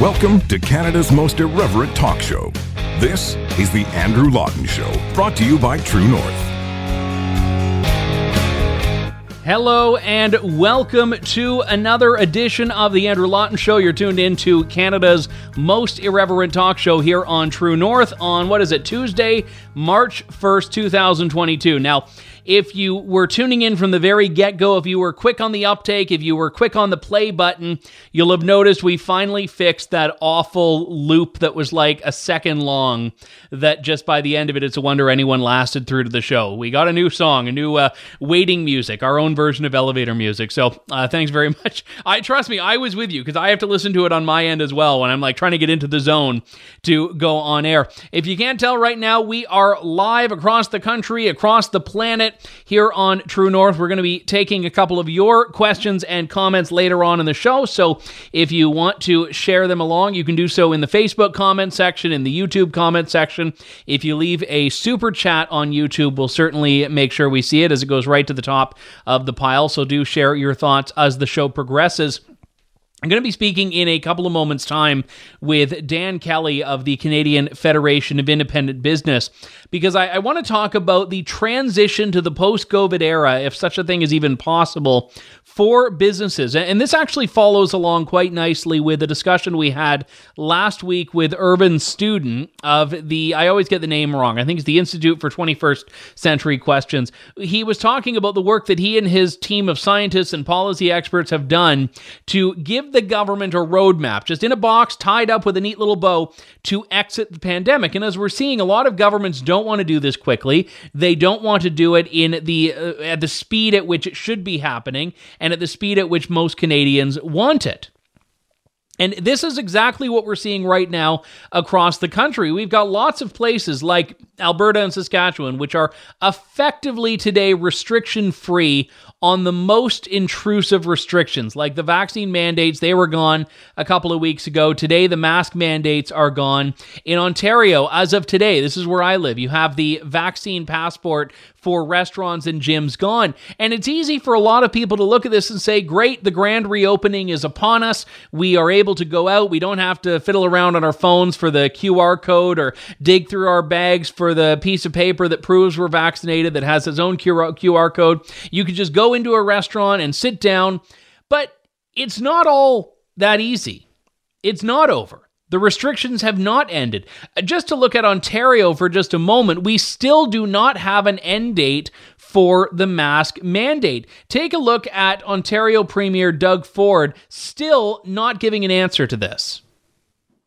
Welcome to Canada's most irreverent talk show. This is The Andrew Lawton Show, brought to you by True North. Hello and welcome to another edition of the Andrew Lawton Show. You're tuned in to Canada's most irreverent talk show here on True North on what is it, Tuesday, March 1st, 2022. Now, if you were tuning in from the very get go, if you were quick on the uptake, if you were quick on the play button, you'll have noticed we finally fixed that awful loop that was like a second long. That just by the end of it, it's a wonder anyone lasted through to the show. We got a new song, a new uh, waiting music, our own version of elevator music. So uh, thanks very much. I trust me, I was with you because I have to listen to it on my end as well when I'm like trying to get into the zone to go on air. If you can't tell right now, we are live across the country, across the planet here on True North. We're going to be taking a couple of your questions and comments later on in the show. So if you want to share them along, you can do so in the Facebook comment section, in the YouTube comment section. If you leave a super chat on YouTube, we'll certainly make sure we see it as it goes right to the top of the pile. So do share your thoughts as the show progresses. I'm going to be speaking in a couple of moments' time with Dan Kelly of the Canadian Federation of Independent Business because I, I want to talk about the transition to the post COVID era, if such a thing is even possible, for businesses. And this actually follows along quite nicely with the discussion we had last week with Irvin Studin of the, I always get the name wrong, I think it's the Institute for 21st Century Questions. He was talking about the work that he and his team of scientists and policy experts have done to give the government a roadmap, just in a box tied up with a neat little bow, to exit the pandemic. And as we're seeing, a lot of governments don't want to do this quickly. They don't want to do it in the uh, at the speed at which it should be happening and at the speed at which most Canadians want it. And this is exactly what we're seeing right now across the country. We've got lots of places like Alberta and Saskatchewan, which are effectively today restriction free on the most intrusive restrictions, like the vaccine mandates. They were gone a couple of weeks ago. Today, the mask mandates are gone. In Ontario, as of today, this is where I live, you have the vaccine passport for restaurants and gyms gone. And it's easy for a lot of people to look at this and say, great, the grand reopening is upon us. We are able to go out. We don't have to fiddle around on our phones for the QR code or dig through our bags for the piece of paper that proves we're vaccinated that has its own QR code. You can just go into a restaurant and sit down. But it's not all that easy. It's not over. The restrictions have not ended. Just to look at Ontario for just a moment, we still do not have an end date for the mask mandate. Take a look at Ontario Premier Doug Ford, still not giving an answer to this.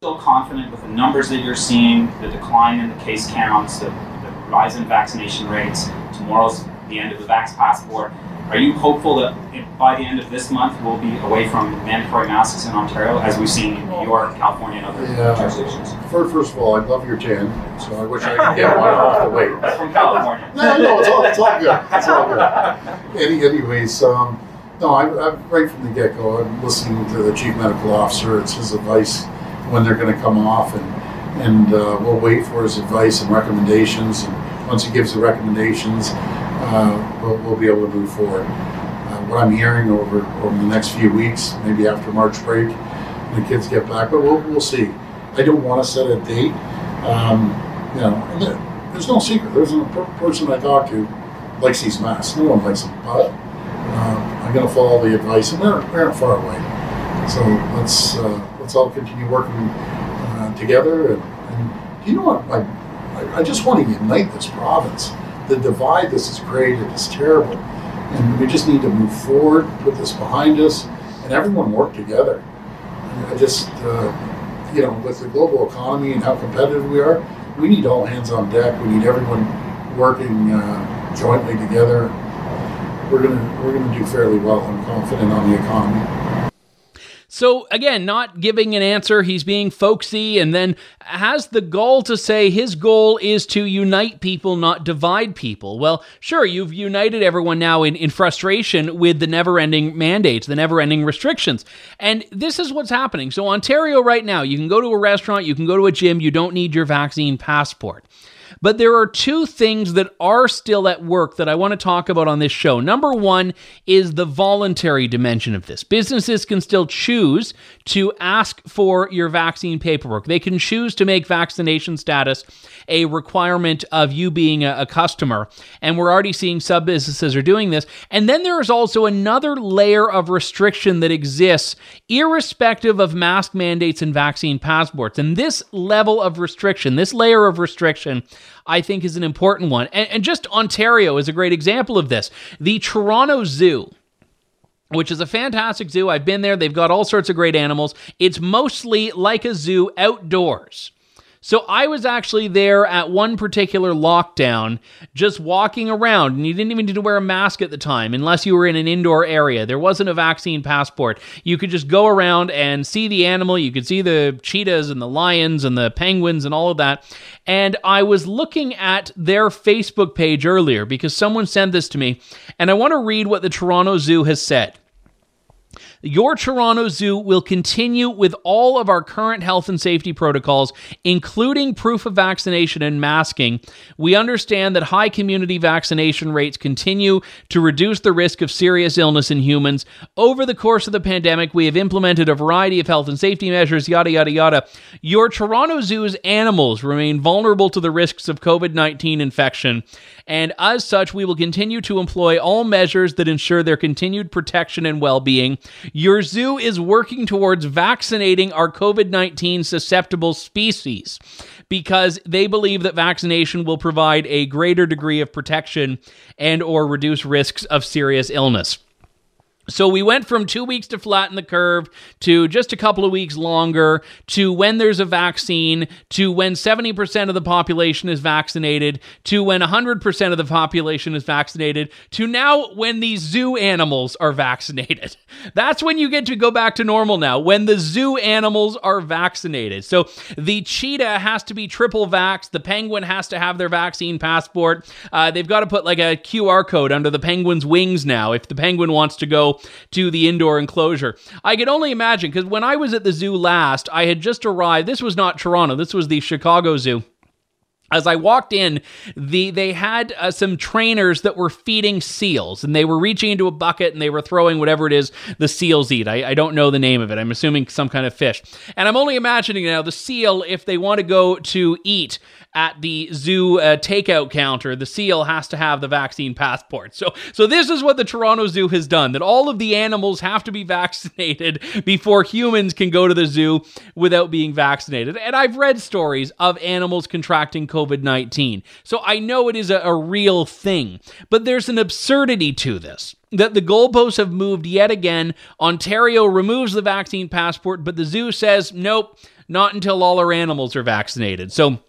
Still confident with the numbers that you're seeing, the decline in the case counts, the, the rise in vaccination rates. Tomorrow's the end of the Vax Passport. Are you hopeful that by the end of this month we'll be away from mandatory masks in Ontario, as we've seen in New York, California, and other yeah. jurisdictions? First, of all, I love your tan, so I wish I could get one off the weight. From California. no, no, it's all, it's all good. It's all good. Any, anyways, um, no, I, I'm right from the get go. I'm listening to the chief medical officer. It's his advice when they're going to come off, and and uh, we'll wait for his advice and recommendations. And once he gives the recommendations, uh, we'll, we'll, be able to move forward. Uh, what I'm hearing over over the next few weeks, maybe after March break, the kids get back, but we'll, we'll see. I don't want to set a date. Um, you know, there's no secret. There's a person I talk to likes these masks. No one likes them, but uh, I'm going to follow the advice, and they're, they're not far away. So let's uh, let's all continue working uh, together. And, and, you know what? I, I just want to unite this province the divide this has created is terrible. And we just need to move forward, put this behind us, and everyone work together. I just, uh, you know, with the global economy and how competitive we are, we need all hands on deck. We need everyone working uh, jointly together. We're gonna we're gonna do fairly well. I'm confident on the economy. So, again, not giving an answer, he's being folksy and then has the goal to say his goal is to unite people, not divide people. Well, sure, you've united everyone now in, in frustration with the never ending mandates, the never ending restrictions. And this is what's happening. So, Ontario right now, you can go to a restaurant, you can go to a gym, you don't need your vaccine passport. But there are two things that are still at work that I want to talk about on this show. Number one is the voluntary dimension of this. Businesses can still choose to ask for your vaccine paperwork, they can choose to make vaccination status a requirement of you being a, a customer. And we're already seeing sub businesses are doing this. And then there is also another layer of restriction that exists, irrespective of mask mandates and vaccine passports. And this level of restriction, this layer of restriction, I think is an important one. And, and just Ontario is a great example of this. The Toronto Zoo which is a fantastic zoo. I've been there. They've got all sorts of great animals. It's mostly like a zoo outdoors. So I was actually there at one particular lockdown, just walking around, and you didn't even need to wear a mask at the time unless you were in an indoor area. There wasn't a vaccine passport. You could just go around and see the animal. You could see the cheetahs and the lions and the penguins and all of that. And I was looking at their Facebook page earlier because someone sent this to me, and I want to read what the Toronto Zoo has said. Your Toronto Zoo will continue with all of our current health and safety protocols, including proof of vaccination and masking. We understand that high community vaccination rates continue to reduce the risk of serious illness in humans. Over the course of the pandemic, we have implemented a variety of health and safety measures, yada, yada, yada. Your Toronto Zoo's animals remain vulnerable to the risks of COVID 19 infection and as such, we will continue to employ all measures that ensure their continued protection and well being. Your zoo is working towards vaccinating our COVID 19 susceptible species because they believe that vaccination will provide a greater degree of protection and or reduce risks of serious illness. So we went from two weeks to flatten the curve to just a couple of weeks longer to when there's a vaccine to when 70% of the population is vaccinated to when 100% of the population is vaccinated to now when these zoo animals are vaccinated. That's when you get to go back to normal now, when the zoo animals are vaccinated. So the cheetah has to be triple vaxxed, the penguin has to have their vaccine passport. Uh, they've got to put like a QR code under the penguin's wings now if the penguin wants to go to the indoor enclosure. I can only imagine because when I was at the zoo last, I had just arrived. This was not Toronto, this was the Chicago Zoo as I walked in, the they had uh, some trainers that were feeding seals, and they were reaching into a bucket and they were throwing whatever it is the seals eat. I, I don't know the name of it. I'm assuming some kind of fish. And I'm only imagining now the seal, if they want to go to eat at the zoo uh, takeout counter, the seal has to have the vaccine passport. So, so this is what the Toronto Zoo has done: that all of the animals have to be vaccinated before humans can go to the zoo without being vaccinated. And I've read stories of animals contracting COVID 19, so I know it is a, a real thing. But there's an absurdity to this that the goalposts have moved yet again. Ontario removes the vaccine passport, but the zoo says, nope, not until all our animals are vaccinated. So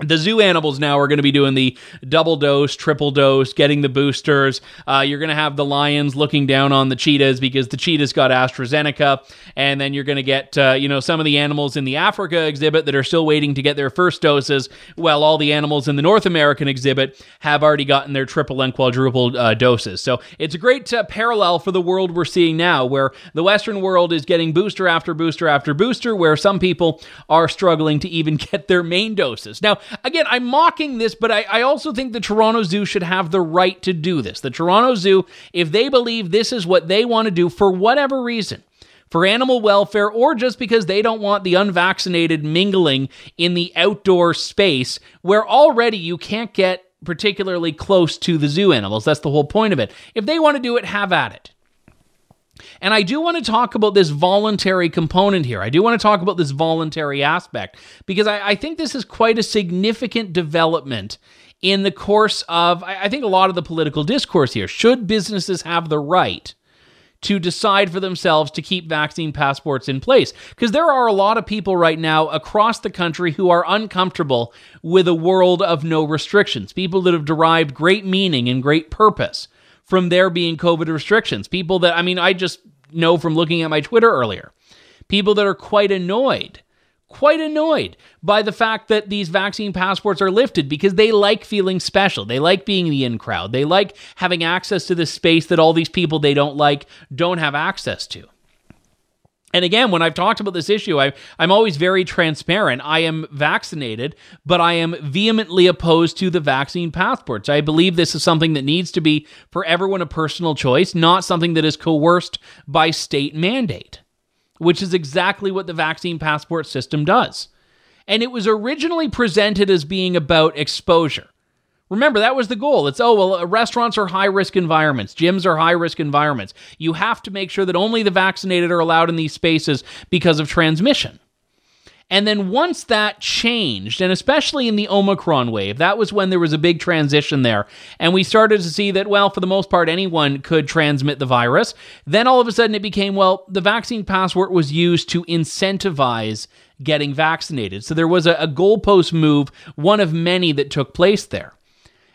the zoo animals now are going to be doing the double dose, triple dose, getting the boosters. Uh, you're going to have the lions looking down on the cheetahs because the cheetahs got AstraZeneca, and then you're going to get uh, you know some of the animals in the Africa exhibit that are still waiting to get their first doses. Well, all the animals in the North American exhibit have already gotten their triple and quadruple uh, doses. So it's a great uh, parallel for the world we're seeing now, where the Western world is getting booster after booster after booster, where some people are struggling to even get their main doses. Now again, I'm mocking this, but I, I also think the Toronto Zoo should have the right to do this. The Toronto Zoo, if they believe this is what they want to do for whatever reason, for animal welfare or just because they don't want the unvaccinated mingling in the outdoor space where already you can't get particularly close to the zoo animals. That's the whole point of it. If they want to do it, have at it. And I do want to talk about this voluntary component here. I do want to talk about this voluntary aspect because I, I think this is quite a significant development in the course of, I think, a lot of the political discourse here. Should businesses have the right? to decide for themselves to keep vaccine passports in place. Because there are a lot of people right now across the country who are uncomfortable with a world of no restrictions, people that have derived great meaning and great purpose from there being COVID restrictions. People that, I mean, I just know from looking at my Twitter earlier, people that are quite annoyed, quite annoyed by the fact that these vaccine passports are lifted because they like feeling special. They like being the in crowd. They like having access to the space that all these people they don't like don't have access to. And again, when I've talked about this issue, I, I'm always very transparent. I am vaccinated, but I am vehemently opposed to the vaccine passports. I believe this is something that needs to be for everyone a personal choice, not something that is coerced by state mandate, which is exactly what the vaccine passport system does. And it was originally presented as being about exposure. Remember, that was the goal. It's, oh, well, uh, restaurants are high risk environments, gyms are high risk environments. You have to make sure that only the vaccinated are allowed in these spaces because of transmission. And then once that changed, and especially in the Omicron wave, that was when there was a big transition there. And we started to see that, well, for the most part, anyone could transmit the virus. Then all of a sudden it became, well, the vaccine passport was used to incentivize getting vaccinated. So there was a, a goalpost move, one of many that took place there.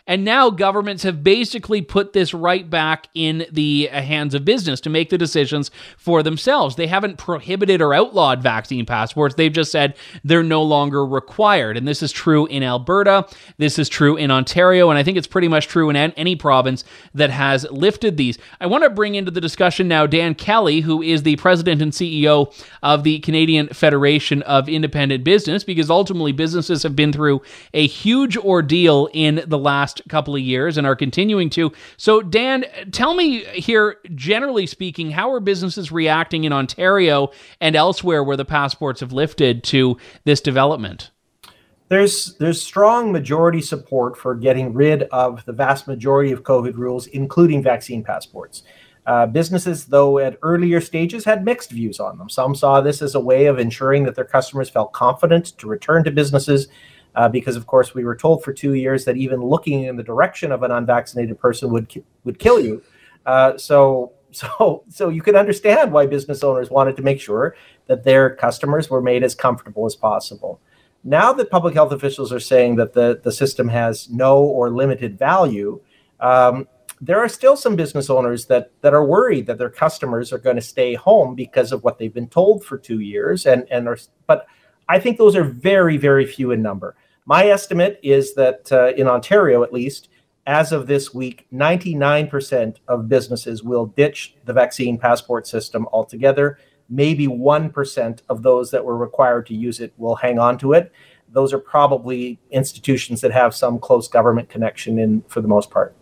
And now governments have basically put this right back in the hands of business to make the decisions for themselves. They haven't prohibited or outlawed vaccine passports. They've just said they're no longer required. And this is true in Alberta. This is true in Ontario. And I think it's pretty much true in any province that has lifted these. I want to bring into the discussion now Dan Kelly, who is the president and CEO of the Canadian Federation of Independent Business, because ultimately businesses have been through a huge ordeal in the last last couple of years and are continuing to. So, Dan, tell me here, generally speaking, how are businesses reacting in Ontario and elsewhere where the passports have lifted to this development? There's there's strong majority support for getting rid of the vast majority of COVID rules, including vaccine passports. Uh, businesses, though, at earlier stages had mixed views on them. Some saw this as a way of ensuring that their customers felt confident to return to businesses uh, because of course we were told for two years that even looking in the direction of an unvaccinated person would would kill you. Uh, so so so you can understand why business owners wanted to make sure that their customers were made as comfortable as possible. Now that public health officials are saying that the, the system has no or limited value, um, there are still some business owners that that are worried that their customers are going to stay home because of what they've been told for two years and and are but I think those are very very few in number. My estimate is that uh, in Ontario, at least, as of this week, 99% of businesses will ditch the vaccine passport system altogether. Maybe 1% of those that were required to use it will hang on to it. Those are probably institutions that have some close government connection in for the most part.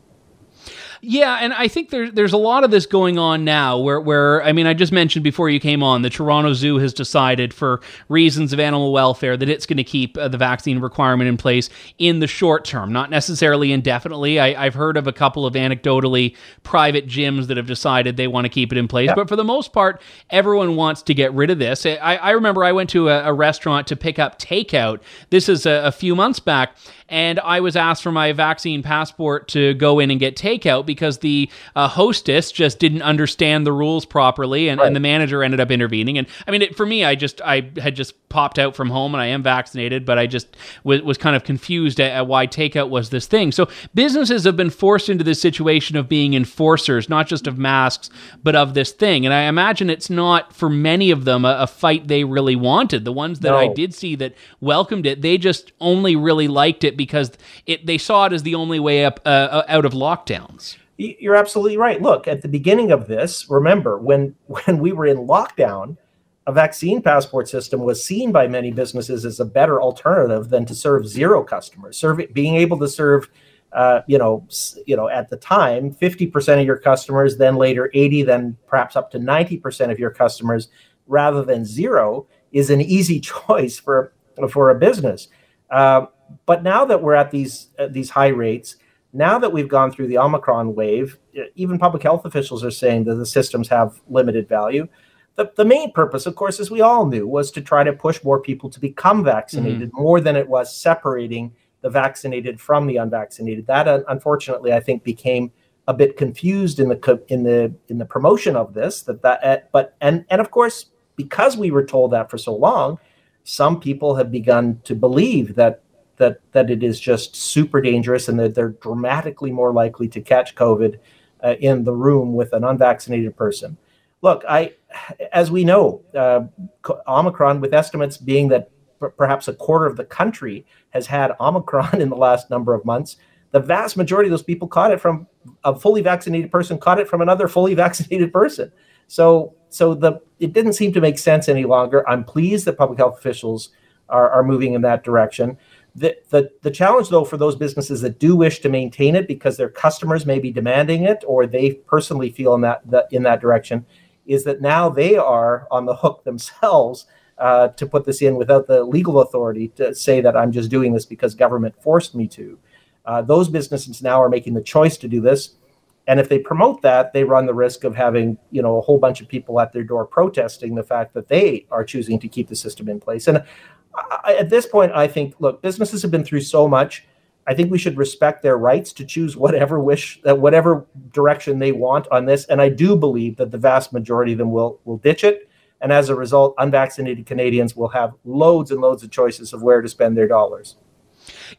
Yeah, and I think there's there's a lot of this going on now where where I mean I just mentioned before you came on the Toronto Zoo has decided for reasons of animal welfare that it's going to keep uh, the vaccine requirement in place in the short term, not necessarily indefinitely. I, have heard of a couple of anecdotally private gyms that have decided they want to keep it in place, yeah. but for the most part, everyone wants to get rid of this. I, I remember I went to a, a, restaurant to pick up takeout. This is a, a few months back and I was asked for my vaccine passport to go in and get takeout because the uh, hostess just didn't understand the rules properly, and, right. and the manager ended up intervening. And I mean, it, for me, I just I had just popped out from home, and I am vaccinated, but I just w- was kind of confused at, at why takeout was this thing. So businesses have been forced into this situation of being enforcers, not just of masks, but of this thing. And I imagine it's not for many of them a, a fight they really wanted. The ones that no. I did see that welcomed it, they just only really liked it because it they saw it as the only way up uh, uh, out of lockdowns. You're absolutely right. Look, at the beginning of this, remember when when we were in lockdown, a vaccine passport system was seen by many businesses as a better alternative than to serve zero customers. Serve, being able to serve, uh, you know, you know, at the time, fifty percent of your customers, then later eighty, then perhaps up to ninety percent of your customers, rather than zero, is an easy choice for for a business. Uh, but now that we're at these uh, these high rates, now that we've gone through the Omicron wave, even public health officials are saying that the systems have limited value. The, the main purpose, of course, as we all knew, was to try to push more people to become vaccinated mm-hmm. more than it was separating the vaccinated from the unvaccinated. That, uh, unfortunately, I think became a bit confused in the in the in the promotion of this. That that, uh, but and and of course, because we were told that for so long, some people have begun to believe that that that it is just super dangerous and that they're dramatically more likely to catch COVID uh, in the room with an unvaccinated person. Look, I, as we know, uh, Omicron, with estimates being that p- perhaps a quarter of the country has had Omicron in the last number of months, the vast majority of those people caught it from a fully vaccinated person, caught it from another fully vaccinated person. So so the it didn't seem to make sense any longer. I'm pleased that public health officials are, are moving in that direction. The, the, the challenge, though, for those businesses that do wish to maintain it because their customers may be demanding it or they personally feel in that, that in that direction, is that now they are on the hook themselves uh, to put this in without the legal authority to say that I'm just doing this because government forced me to. Uh, those businesses now are making the choice to do this, and if they promote that, they run the risk of having you know a whole bunch of people at their door protesting the fact that they are choosing to keep the system in place. And I, at this point, I think look, businesses have been through so much. I think we should respect their rights to choose whatever wish, that whatever direction they want on this. And I do believe that the vast majority of them will will ditch it. And as a result, unvaccinated Canadians will have loads and loads of choices of where to spend their dollars.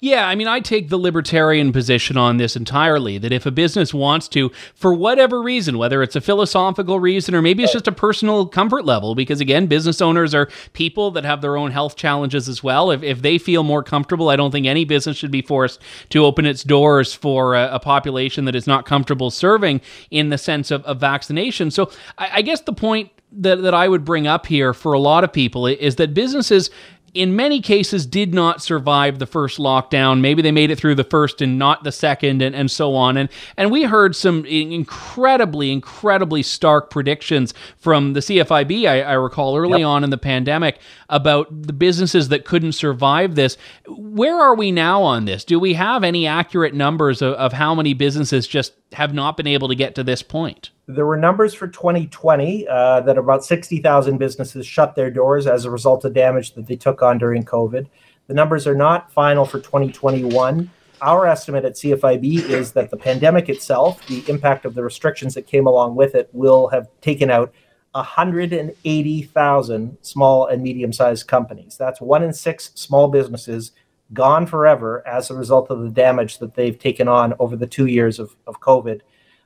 Yeah, I mean, I take the libertarian position on this entirely that if a business wants to, for whatever reason, whether it's a philosophical reason or maybe it's just a personal comfort level, because again, business owners are people that have their own health challenges as well. If, if they feel more comfortable, I don't think any business should be forced to open its doors for a, a population that is not comfortable serving in the sense of, of vaccination. So I, I guess the point that, that I would bring up here for a lot of people is that businesses in many cases did not survive the first lockdown. Maybe they made it through the first and not the second and, and so on. And and we heard some incredibly, incredibly stark predictions from the CFIB, I, I recall early yep. on in the pandemic about the businesses that couldn't survive this. Where are we now on this? Do we have any accurate numbers of, of how many businesses just have not been able to get to this point? There were numbers for 2020 uh, that about 60,000 businesses shut their doors as a result of damage that they took on during COVID. The numbers are not final for 2021. Our estimate at CFIB is that the pandemic itself, the impact of the restrictions that came along with it, will have taken out 180,000 small and medium sized companies. That's one in six small businesses gone forever as a result of the damage that they've taken on over the two years of, of COVID.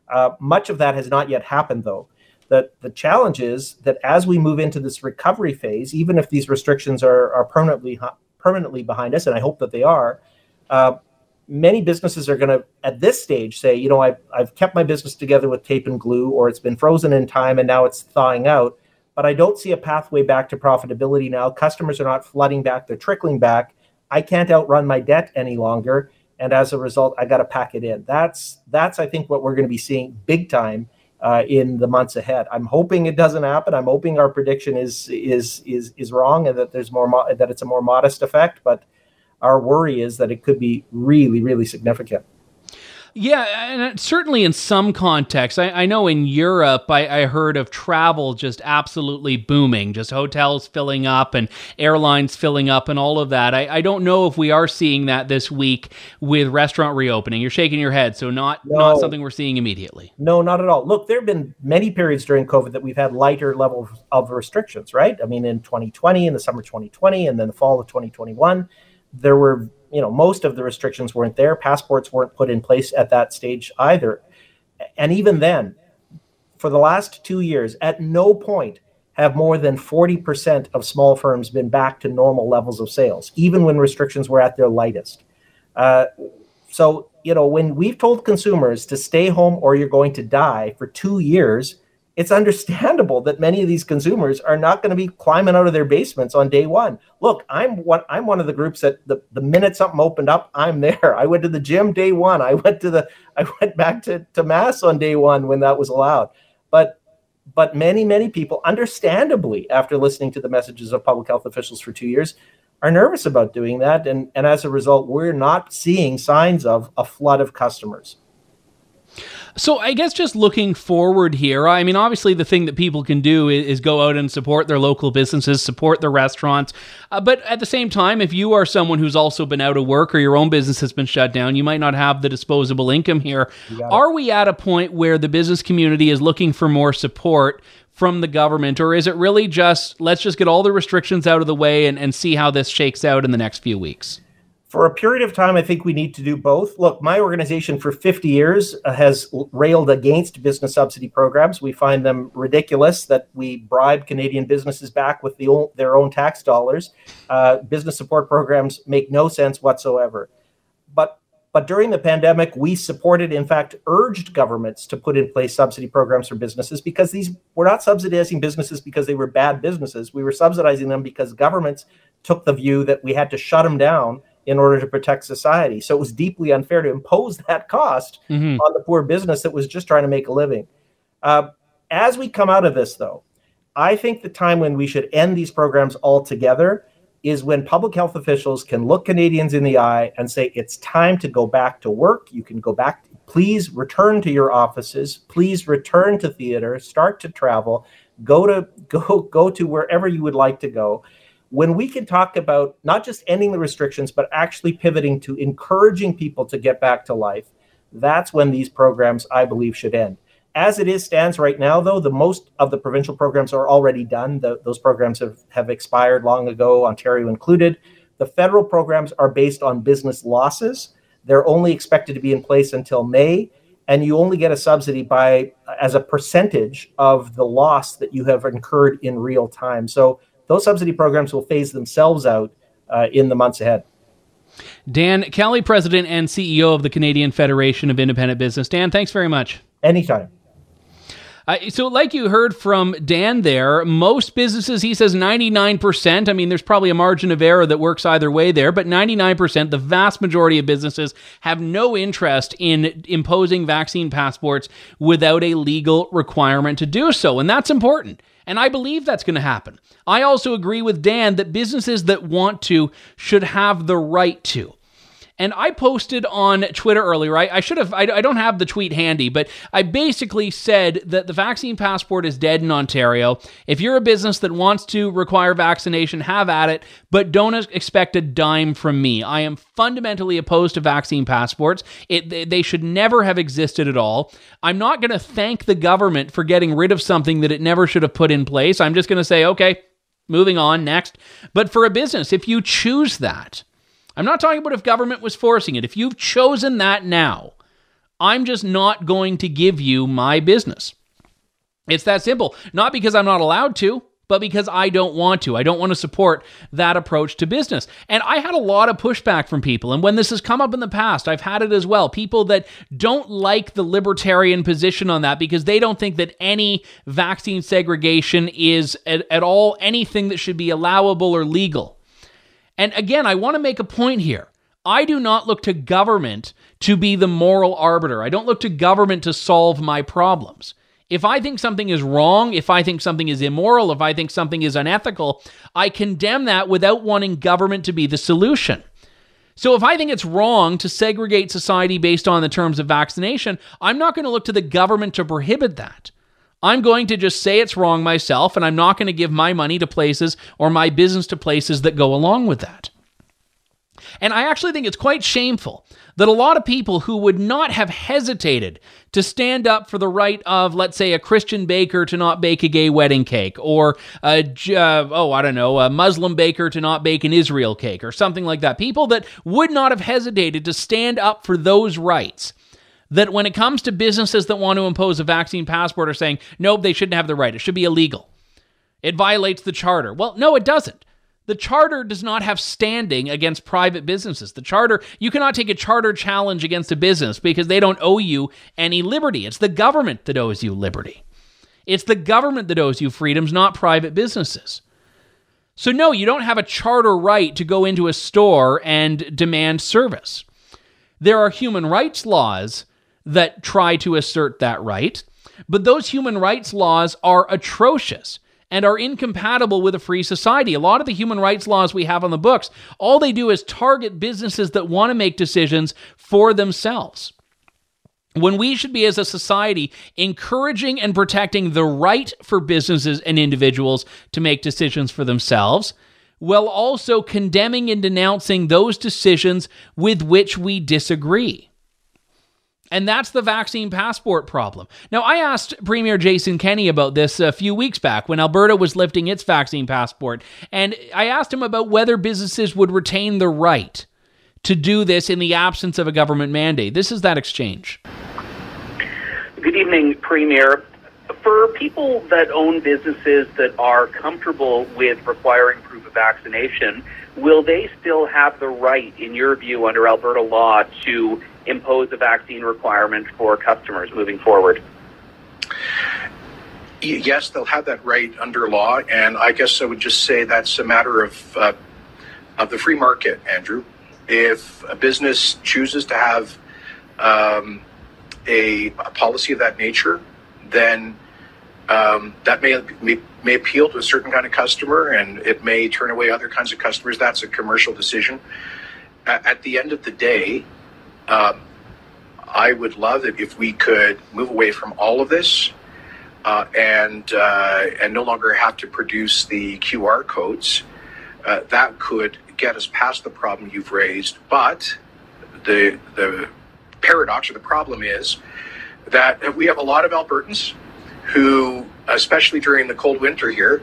Uh, much of that has not yet happened, though. The, the challenge is that as we move into this recovery phase, even if these restrictions are, are permanently permanently behind us, and I hope that they are, uh, many businesses are going to, at this stage, say, you know, I've, I've kept my business together with tape and glue, or it's been frozen in time and now it's thawing out. But I don't see a pathway back to profitability now. Customers are not flooding back, they're trickling back. I can't outrun my debt any longer and as a result, I got to pack it in. That's that's I think what we're going to be seeing big time uh, in the months ahead. I'm hoping it doesn't happen. I'm hoping our prediction is is is is wrong and that there's more mo- that it's a more modest effect. But our worry is that it could be really really significant. Yeah, and uh, certainly in some contexts. I, I know in Europe, I, I, heard of travel just absolutely booming, just hotels filling up and airlines filling up and all of that. I, I don't know if we are seeing that this week with restaurant reopening. You're shaking your head, so not no. not something we're seeing immediately. No, not at all. Look, there have been many periods during COVID that we've had lighter levels of restrictions, right? I mean, in 2020, in the summer 2020, and then the fall of 2021, there were you know most of the restrictions weren't there. Passports weren't put in place at that stage either. And even then for the last two years at no point have more than 40% of small firms been back to normal levels of sales even when restrictions were at their lightest. Uh, so you know when we've told consumers to stay home or you're going to die for two years it's understandable that many of these consumers are not going to be climbing out of their basements on day one. Look, I'm one I'm one of the groups that the, the minute something opened up, I'm there. I went to the gym day one. I went to the I went back to, to mass on day one when that was allowed. But but many, many people, understandably, after listening to the messages of public health officials for two years, are nervous about doing that. And, and as a result, we're not seeing signs of a flood of customers. So I guess just looking forward here, I mean, obviously the thing that people can do is, is go out and support their local businesses, support their restaurants. Uh, but at the same time, if you are someone who's also been out of work or your own business has been shut down, you might not have the disposable income here. Are we at a point where the business community is looking for more support from the government, or is it really just let's just get all the restrictions out of the way and, and see how this shakes out in the next few weeks? For a period of time, I think we need to do both. Look, my organization for 50 years uh, has railed against business subsidy programs. We find them ridiculous that we bribe Canadian businesses back with the their own tax dollars. Uh, business support programs make no sense whatsoever. But But during the pandemic, we supported, in fact, urged governments to put in place subsidy programs for businesses because these were not subsidizing businesses because they were bad businesses. We were subsidizing them because governments took the view that we had to shut them down in order to protect society. So it was deeply unfair to impose that cost mm-hmm. on the poor business that was just trying to make a living. Uh, as we come out of this, though, I think the time when we should end these programs altogether is when public health officials can look Canadians in the eye and say, it's time to go back to work. You can go back. Please return to your offices. Please return to theater. Start to travel. Go to go go to wherever you would like to go. When we can talk about not just ending the restrictions, but actually pivoting to encouraging people to get back to life, that's when these programs, I believe, should end. As it is stands right now, though, the most of the provincial programs are already done. The, those programs have, have expired long ago, Ontario included. The federal programs are based on business losses. They're only expected to be in place until May, and you only get a subsidy by as a percentage of the loss that you have incurred in real time. So those subsidy programs will phase themselves out uh, in the months ahead. Dan Kelly, President and CEO of the Canadian Federation of Independent Business. Dan, thanks very much. Anytime. Uh, so, like you heard from Dan there, most businesses, he says 99%. I mean, there's probably a margin of error that works either way there, but 99%, the vast majority of businesses have no interest in imposing vaccine passports without a legal requirement to do so. And that's important. And I believe that's going to happen. I also agree with Dan that businesses that want to should have the right to. And I posted on Twitter earlier. I, I should have, I, I, don't have the tweet handy, but I basically said that the vaccine passport is dead in Ontario. If you're a business that wants to require vaccination, have at it, but don't expect a dime from me. I am fundamentally opposed to vaccine passports. It, they should never have existed at all. I'm not going to thank the government for getting rid of something that it never should have put in place. I'm just going to say, okay, moving on, next. But for a business, if you choose that, I'm not talking about if government was forcing it. If you've chosen that now, I'm just not going to give you my business. It's that simple. Not because I'm not allowed to, but because I don't want to. I don't want to support that approach to business. And I had a lot of pushback from people. And when this has come up in the past, I've had it as well. People that don't like the libertarian position on that because they don't think that any vaccine segregation is at, at all anything that should be allowable or legal. And again, I want to make a point here. I do not look to government to be the moral arbiter. I don't look to government to solve my problems. If I think something is wrong, if I think something is immoral, if I think something is unethical, I condemn that without wanting government to be the solution. So if I think it's wrong to segregate society based on the terms of vaccination, I'm not going to look to the government to prohibit that. I'm going to just say it's wrong myself, and I'm not going to give my money to places or my business to places that go along with that. And I actually think it's quite shameful that a lot of people who would not have hesitated to stand up for the right of, let's say, a Christian baker to not bake a gay wedding cake, or a, uh, oh, I don't know, a Muslim baker to not bake an Israel cake, or something like that. People that would not have hesitated to stand up for those rights that when it comes to businesses that want to impose a vaccine passport are saying, nope, they shouldn't have the right. It should be illegal. It violates the charter. Well, no, it doesn't. The charter does not have standing against private businesses. The charter, you cannot take a charter challenge against a business because they don't owe you any liberty. It's the government that owes you liberty. It's the government that owes you freedoms, not private businesses. So, no, you don't have a charter right to go into a store and demand service. There are human rights laws that try to assert that right, but those human rights laws are atrocious and are incompatible with a free society. A lot of the human rights laws we have on the books, all they do is target businesses that want to make decisions for themselves. When we should be, as a society, encouraging and protecting the right for businesses and individuals to make decisions for themselves, while also condemning and denouncing those decisions with which we disagree. And that's the vaccine passport problem. Now, I asked Premier Jason Kenney about this a few weeks back when Alberta was lifting its vaccine passport. And I asked him about whether businesses would retain the right to do this in the absence of a government mandate. This is that exchange. Good evening, Premier for people that own businesses that are comfortable with requiring proof of vaccination, will they still have the right, in your view, under Alberta law, to impose a vaccine requirement for customers moving forward? Yes, they'll have that right under law, and I guess I would just say that's a matter of uh, of the free market, Andrew. If a business chooses to have um, a, a, policy of that nature, then um, that may, may, may appeal to a certain kind of customer, and it may turn away other kinds of customers. That's a commercial decision. At, at the end of the day, um, I would love it if we could move away from all of this uh, and uh, and no longer have to produce the QR codes. Uh, that could get us past the problem you've raised. But the the paradox or the problem is that we have a lot of Albertans who, especially during the cold winter here,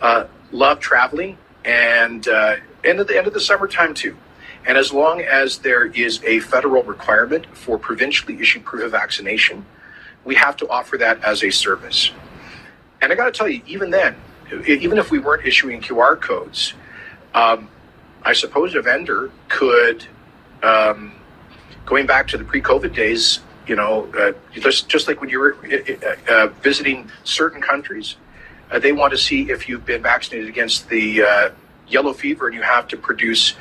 uh, love traveling and uh, and at the end of the summertime too. And as long as there is a federal requirement for provincially issued proof of vaccination, we have to offer that as a service. And I got to tell you, even then, even if we weren't issuing QR codes, um, I suppose a vendor could, um, going back to the pre-COVID days, you know, uh, just just like when you were uh, uh, visiting certain countries, uh, they want to see if you've been vaccinated against the uh, yellow fever, and you have to produce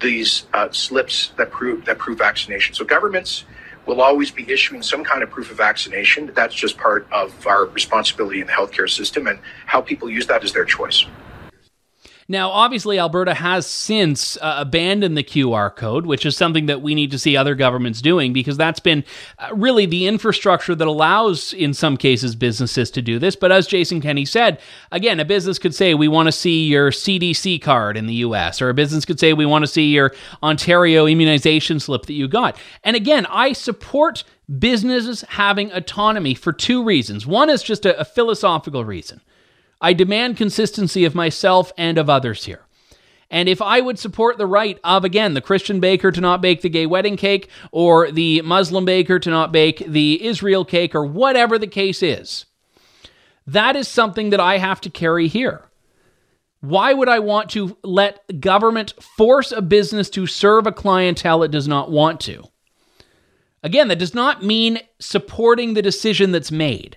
these uh, slips that prove that prove vaccination. So governments will always be issuing some kind of proof of vaccination. That's just part of our responsibility in the healthcare system, and how people use that is their choice. Now, obviously, Alberta has since uh, abandoned the QR code, which is something that we need to see other governments doing because that's been uh, really the infrastructure that allows, in some cases, businesses to do this. But as Jason Kenney said, again, a business could say, we want to see your CDC card in the US, or a business could say, we want to see your Ontario immunization slip that you got. And again, I support businesses having autonomy for two reasons. One is just a, a philosophical reason. I demand consistency of myself and of others here. And if I would support the right of, again, the Christian baker to not bake the gay wedding cake, or the Muslim baker to not bake the Israel cake, or whatever the case is, that is something that I have to carry here. Why would I want to let government force a business to serve a clientele it does not want to? Again, that does not mean supporting the decision that's made.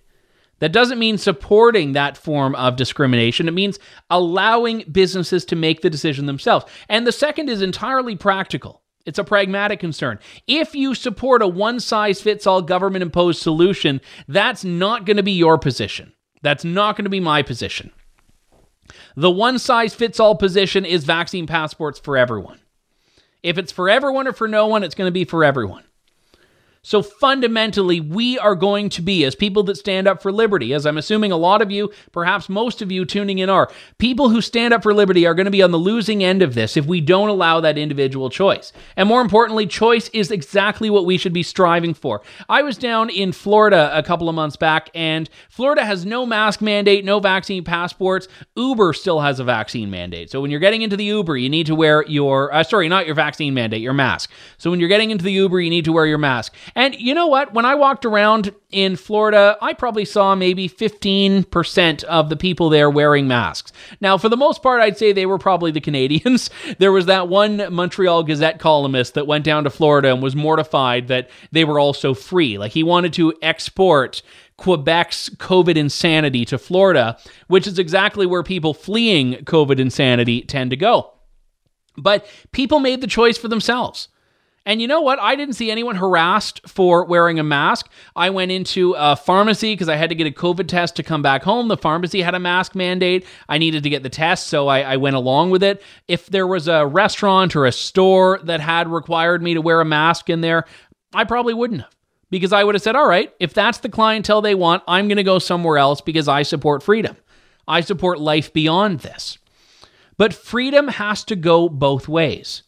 That doesn't mean supporting that form of discrimination. It means allowing businesses to make the decision themselves. And the second is entirely practical. It's a pragmatic concern. If you support a one size fits all government imposed solution, that's not going to be your position. That's not going to be my position. The one size fits all position is vaccine passports for everyone. If it's for everyone or for no one, it's going to be for everyone. So fundamentally, we are going to be, as people that stand up for liberty, as I'm assuming a lot of you, perhaps most of you tuning in are, people who stand up for liberty are going to be on the losing end of this if we don't allow that individual choice. And more importantly, choice is exactly what we should be striving for. I was down in Florida a couple of months back, and Florida has no mask mandate, no vaccine passports. Uber still has a vaccine mandate. So when you're getting into the Uber, you need to wear your, uh, sorry, not your vaccine mandate, your mask. So when you're getting into the Uber, you need to wear your mask. And you know what? When I walked around in Florida, I probably saw maybe 15% of the people there wearing masks. Now, for the most part, I'd say they were probably the Canadians. There was that one Montreal Gazette columnist that went down to Florida and was mortified that they were all so free. Like he wanted to export Quebec's COVID insanity to Florida, which is exactly where people fleeing COVID insanity tend to go. But people made the choice for themselves. And you know what? I didn't see anyone harassed for wearing a mask. I went into a pharmacy because I had to get a COVID test to come back home. The pharmacy had a mask mandate. I needed to get the test, so I, I went along with it. If there was a restaurant or a store that had required me to wear a mask in there, I probably wouldn't have because I would have said, all right, if that's the clientele they want, I'm going to go somewhere else because I support freedom. I support life beyond this. But freedom has to go both ways.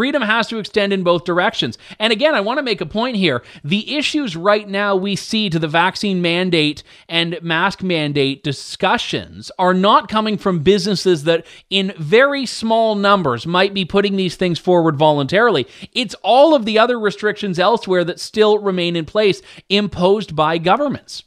Freedom has to extend in both directions. And again, I want to make a point here. The issues right now we see to the vaccine mandate and mask mandate discussions are not coming from businesses that, in very small numbers, might be putting these things forward voluntarily. It's all of the other restrictions elsewhere that still remain in place imposed by governments.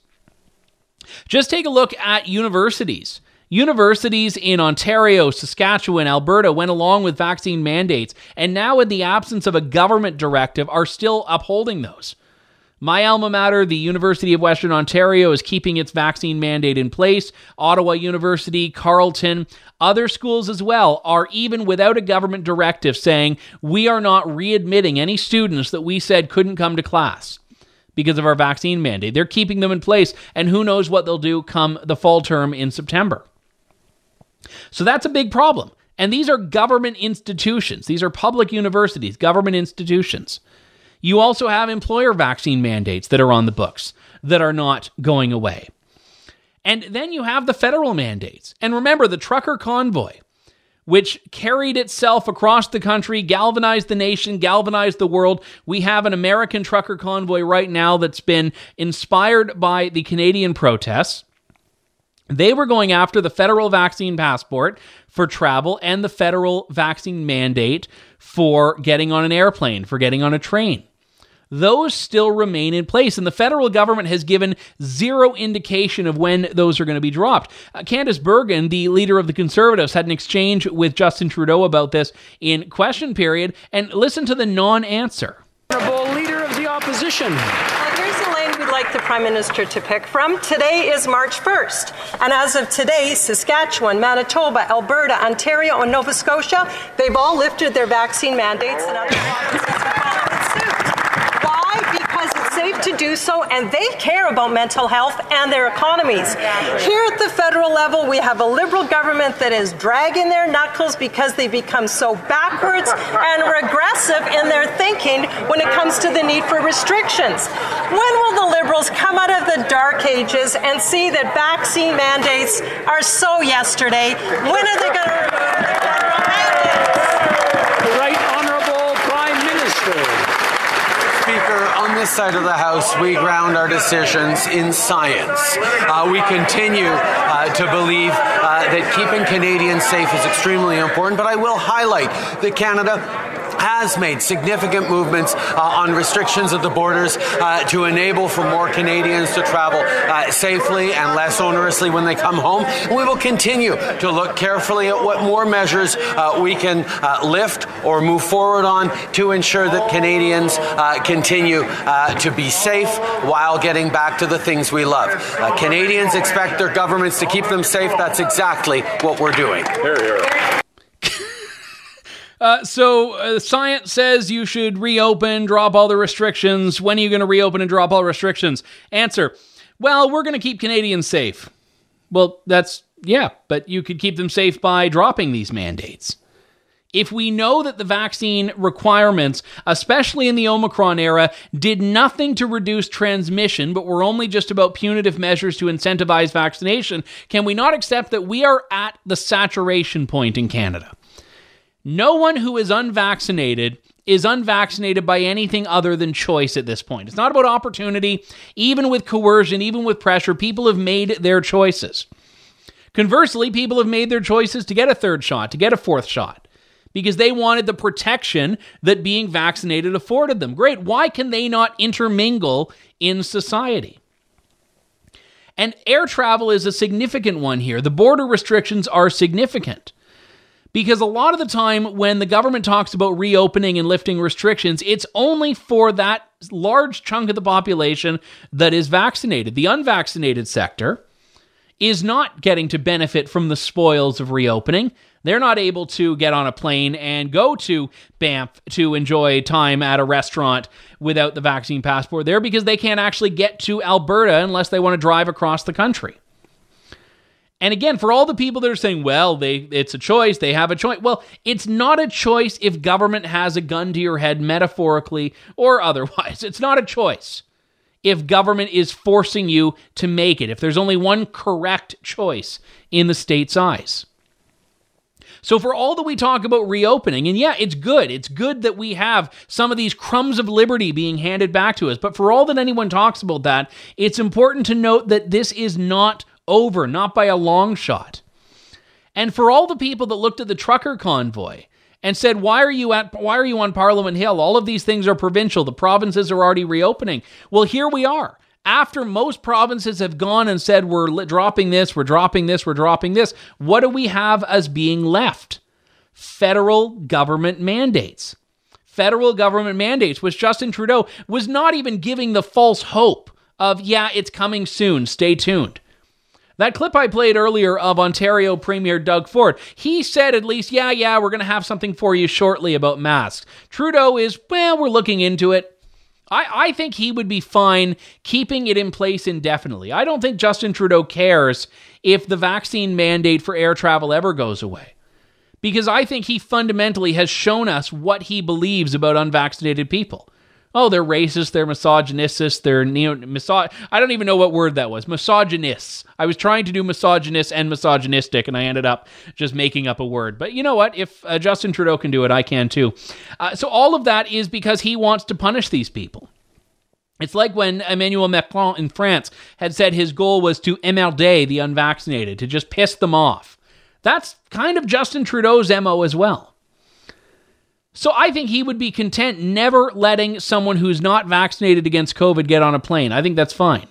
Just take a look at universities. Universities in Ontario, Saskatchewan, Alberta went along with vaccine mandates, and now, in the absence of a government directive, are still upholding those. My alma mater, the University of Western Ontario, is keeping its vaccine mandate in place. Ottawa University, Carleton, other schools as well are even without a government directive saying we are not readmitting any students that we said couldn't come to class because of our vaccine mandate. They're keeping them in place, and who knows what they'll do come the fall term in September. So that's a big problem. And these are government institutions, these are public universities, government institutions. You also have employer vaccine mandates that are on the books that are not going away. And then you have the federal mandates. And remember, the trucker convoy, which carried itself across the country, galvanized the nation, galvanized the world. We have an American trucker convoy right now that's been inspired by the Canadian protests. They were going after the federal vaccine passport for travel and the federal vaccine mandate for getting on an airplane, for getting on a train those still remain in place. And the federal government has given zero indication of when those are going to be dropped. Uh, Candice Bergen, the leader of the Conservatives, had an exchange with Justin Trudeau about this in question period. And listen to the non answer. Honorable Leader of the Opposition. Well, here's the lane we'd like the Prime Minister to pick from. Today is March 1st. And as of today, Saskatchewan, Manitoba, Alberta, Ontario, and Nova Scotia, they've all lifted their vaccine mandates and other Why? Because it's safe to do so, and they care about mental health and their economies. Here at the federal level, we have a liberal government that is dragging their knuckles because they become so backwards and regressive in their thinking when it comes to the need for restrictions. When the liberals come out of the dark ages and see that vaccine mandates are so yesterday? When are they going to remove the federal mandates? The right honorable Prime Minister. Speaker, on this side of the House, we ground our decisions in science. Uh, we continue uh, to believe uh, that keeping Canadians safe is extremely important, but I will highlight that Canada has made significant movements uh, on restrictions at the borders uh, to enable for more Canadians to travel uh, safely and less onerously when they come home. And we will continue to look carefully at what more measures uh, we can uh, lift or move forward on to ensure that Canadians uh, continue to be safe while getting back to the things we love. Canadians expect their governments to keep them safe. That's exactly what we're doing. Here, here. Uh, so, uh, science says you should reopen, drop all the restrictions. When are you going to reopen and drop all restrictions? Answer Well, we're going to keep Canadians safe. Well, that's, yeah, but you could keep them safe by dropping these mandates. If we know that the vaccine requirements, especially in the Omicron era, did nothing to reduce transmission, but were only just about punitive measures to incentivize vaccination, can we not accept that we are at the saturation point in Canada? No one who is unvaccinated is unvaccinated by anything other than choice at this point. It's not about opportunity. Even with coercion, even with pressure, people have made their choices. Conversely, people have made their choices to get a third shot, to get a fourth shot, because they wanted the protection that being vaccinated afforded them. Great. Why can they not intermingle in society? And air travel is a significant one here. The border restrictions are significant. Because a lot of the time, when the government talks about reopening and lifting restrictions, it's only for that large chunk of the population that is vaccinated. The unvaccinated sector is not getting to benefit from the spoils of reopening. They're not able to get on a plane and go to Banff to enjoy time at a restaurant without the vaccine passport there because they can't actually get to Alberta unless they want to drive across the country. And again, for all the people that are saying, well, they it's a choice, they have a choice. Well, it's not a choice if government has a gun to your head metaphorically or otherwise. It's not a choice. If government is forcing you to make it, if there's only one correct choice in the state's eyes. So, for all that we talk about reopening, and yeah, it's good. It's good that we have some of these crumbs of liberty being handed back to us. But for all that anyone talks about that, it's important to note that this is not over, not by a long shot. And for all the people that looked at the trucker convoy and said, "Why are you at why are you on Parliament Hill? All of these things are provincial. The provinces are already reopening." Well, here we are. After most provinces have gone and said, we're dropping this, we're dropping this, we're dropping this, what do we have as being left? Federal government mandates. Federal government mandates, which Justin Trudeau was not even giving the false hope of, yeah, it's coming soon, stay tuned. That clip I played earlier of Ontario Premier Doug Ford, he said at least, yeah, yeah, we're going to have something for you shortly about masks. Trudeau is, well, we're looking into it. I, I think he would be fine keeping it in place indefinitely. I don't think Justin Trudeau cares if the vaccine mandate for air travel ever goes away. Because I think he fundamentally has shown us what he believes about unvaccinated people oh, they're racist, they're misogynist, they're neo misog. I don't even know what word that was. Misogynists. I was trying to do misogynist and misogynistic, and I ended up just making up a word. But you know what? If uh, Justin Trudeau can do it, I can too. Uh, so all of that is because he wants to punish these people. It's like when Emmanuel Macron in France had said his goal was to emmerder the unvaccinated, to just piss them off. That's kind of Justin Trudeau's MO as well. So I think he would be content never letting someone who's not vaccinated against COVID get on a plane. I think that's fine.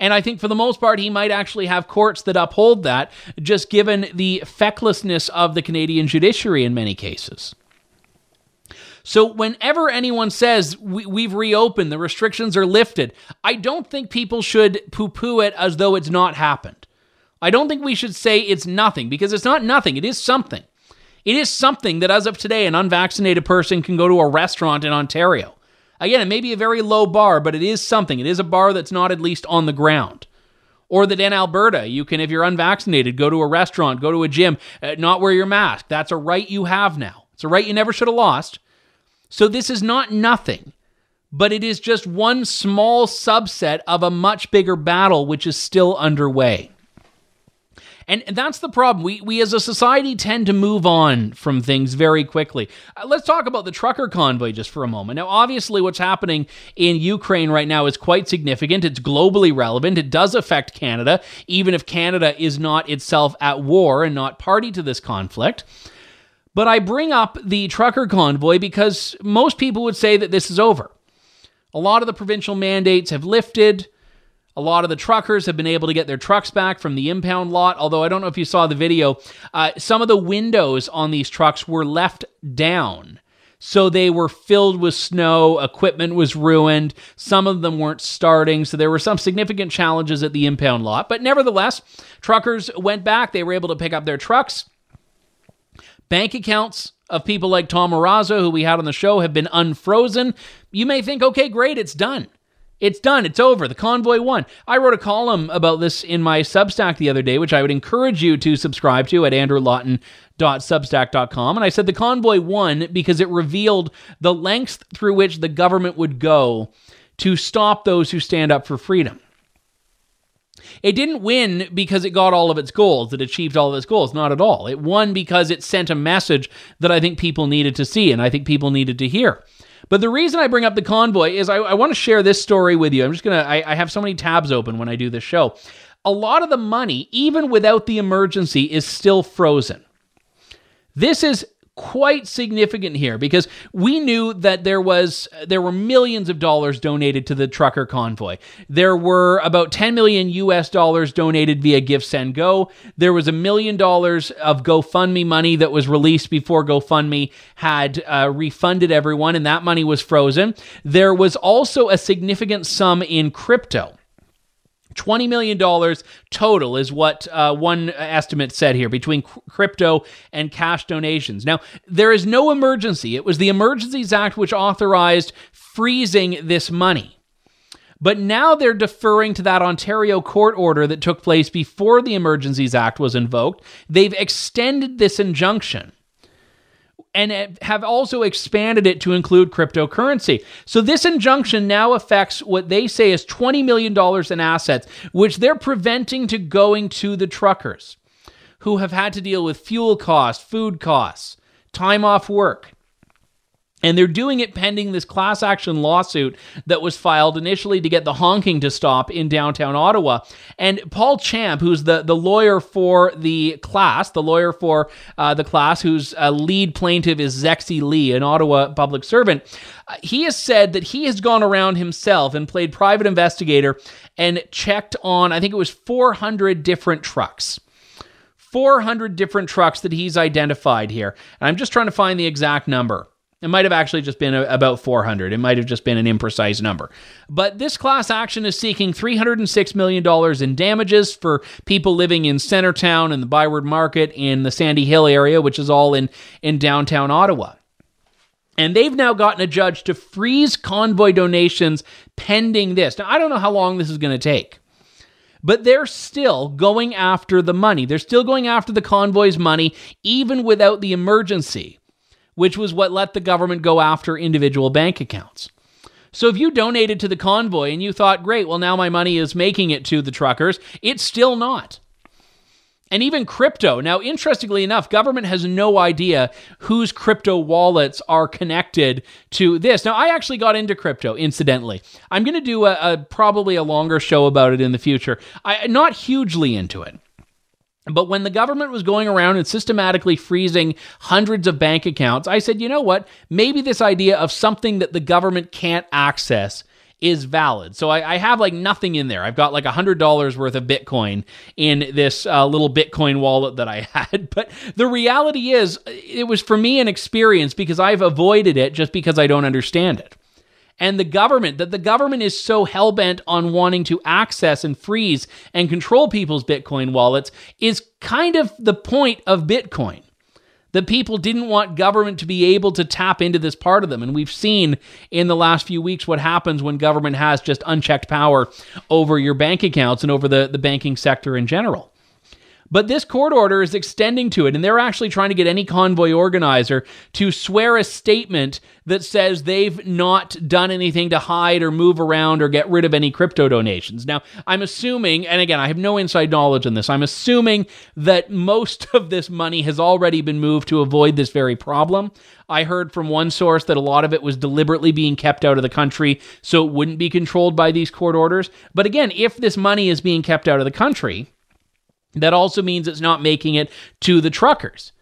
And I think for the most part, he might actually have courts that uphold that, just given the fecklessness of the Canadian judiciary in many cases. So, whenever anyone says we, have reopened, the restrictions are lifted, I don't think people should poo poo it as though it's not happened. I don't think we should say it's nothing because it's not nothing, it is something. It is something that, as of today, an unvaccinated person can go to a restaurant in Ontario. Again, it may be a very low bar, but it is something. It is a bar that's not at least on the ground. Or that in Alberta, you can, if you're unvaccinated, go to a restaurant, go to a gym, uh, not wear your mask. That's a right you have now. It's a right you never should have lost. So this is not nothing, but it is just one small subset of a much bigger battle which is still underway. And that's the problem. We, we as a society tend to move on from things very quickly. Uh, let's talk about the trucker convoy just for a moment. Now, obviously, what's happening in Ukraine right now is quite significant. It's globally relevant. It does affect Canada, even if Canada is not itself at war and not party to this conflict. But I bring up the trucker convoy because most people would say that this is over. A lot of the provincial mandates have lifted. A lot of the truckers have been able to get their trucks back from the impound lot. Although I don't know if you saw the video, uh, some of the windows on these trucks were left down. So they were filled with snow, equipment was ruined, some of them weren't starting, so there were some significant challenges at the impound lot. But nevertheless, truckers went back, they were able to pick up their trucks. Bank accounts of people like Tom Marazzo, who we had on the show, have been unfrozen. You may think, okay, great, it's done. It's done. It's over. The convoy won. I wrote a column about this in my Substack the other day, which I would encourage you to subscribe to at andrewlawton.substack.com. And I said the convoy won because it revealed the lengths through which the government would go to stop those who stand up for freedom. It didn't win because it got all of its goals, it achieved all of its goals. Not at all. It won because it sent a message that I think people needed to see and I think people needed to hear. But the reason I bring up the convoy is I, I want to share this story with you. I'm just going to, I have so many tabs open when I do this show. A lot of the money, even without the emergency, is still frozen. This is quite significant here because we knew that there was there were millions of dollars donated to the trucker convoy. There were about 10 million US dollars donated via GiveSendGo. There was a million dollars of GoFundMe money that was released before GoFundMe had uh, refunded everyone and that money was frozen. There was also a significant sum in crypto. $20 million total is what uh, one estimate said here between crypto and cash donations. Now, there is no emergency. It was the Emergencies Act which authorized freezing this money. But now they're deferring to that Ontario court order that took place before the Emergencies Act was invoked. They've extended this injunction and have also expanded it to include cryptocurrency. So this injunction now affects what they say is $20 million in assets, which they're preventing to going to the truckers who have had to deal with fuel costs, food costs, time off work. And they're doing it pending this class action lawsuit that was filed initially to get the honking to stop in downtown Ottawa. And Paul Champ, who's the, the lawyer for the class, the lawyer for uh, the class, whose uh, lead plaintiff is Zexi Li, an Ottawa public servant, uh, he has said that he has gone around himself and played private investigator and checked on, I think it was 400 different trucks. 400 different trucks that he's identified here. And I'm just trying to find the exact number. It might have actually just been a, about 400. It might have just been an imprecise number. But this class action is seeking $306 million in damages for people living in Centretown and the Byward Market in the Sandy Hill area, which is all in, in downtown Ottawa. And they've now gotten a judge to freeze convoy donations pending this. Now, I don't know how long this is going to take but they're still going after the money. They're still going after the convoy's money, even without the emergency which was what let the government go after individual bank accounts. So if you donated to the convoy and you thought, great, well, now my money is making it to the truckers, it's still not. And even crypto. Now, interestingly enough, government has no idea whose crypto wallets are connected to this. Now, I actually got into crypto, incidentally. I'm going to do a, a, probably a longer show about it in the future. I not hugely into it. But when the government was going around and systematically freezing hundreds of bank accounts, I said, you know what? Maybe this idea of something that the government can't access is valid. So I, I have like nothing in there. I've got like a hundred dollars worth of Bitcoin in this uh, little Bitcoin wallet that I had. But the reality is, it was for me an experience because I've avoided it just because I don't understand it and the government, that the government is so hell bent on wanting to access and freeze and control people's Bitcoin wallets, is kind of the point of Bitcoin. The people didn't want government to be able to tap into this part of them. And we've seen in the last few weeks what happens when government has just unchecked power over your bank accounts and over the, the banking sector in general. But this court order is extending to it, and they're actually trying to get any convoy organizer to swear a statement that says they've not done anything to hide or move around or get rid of any crypto donations. Now, I'm assuming, and again, I have no inside knowledge on this, I'm assuming that most of this money has already been moved to avoid this very problem. I heard from one source that a lot of it was deliberately being kept out of the country so it wouldn't be controlled by these court orders. But again, if this money is being kept out of the country, that also means it's not making it to the truckers.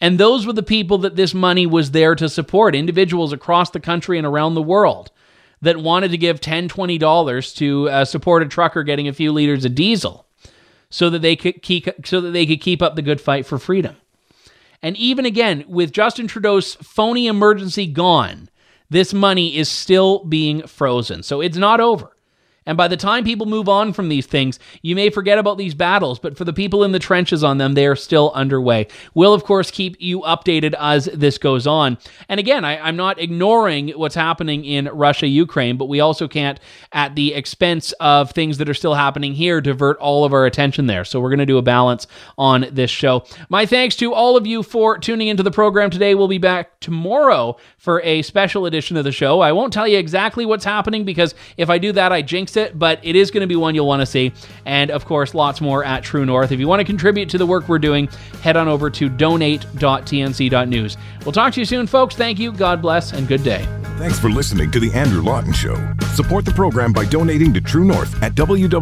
And those were the people that this money was there to support, individuals across the country and around the world that wanted to give $10, $20 to uh, support a trucker getting a few liters of diesel so that they could keep so that they could keep up the good fight for freedom. And even again, with Justin Trudeau's phony emergency gone, this money is still being frozen. So it's not over. And by the time people move on from these things, you may forget about these battles, but for the people in the trenches on them, they are still underway. We'll, of course, keep you updated as this goes on. And again, I, am not ignoring what's happening in Russia, Ukraine, but we also can't, at the expense of things that are still happening here, divert all of our attention there. So we're going to do a balance on this show. My thanks to all of you for tuning into the program today. We'll be back tomorrow for a special edition of the show. I won't tell you exactly what's happening because if I do that, I jinx it, but it is going to be one you'll want to see. And of course, lots more at True North. If you want to contribute to the work we're doing, head on over to donate.tnc.news. We'll talk to you soon, folks. Thank you, God bless, and good day. Thanks for listening to The Andrew Lawton Show. Support the program by donating to True North at www.tnc.news.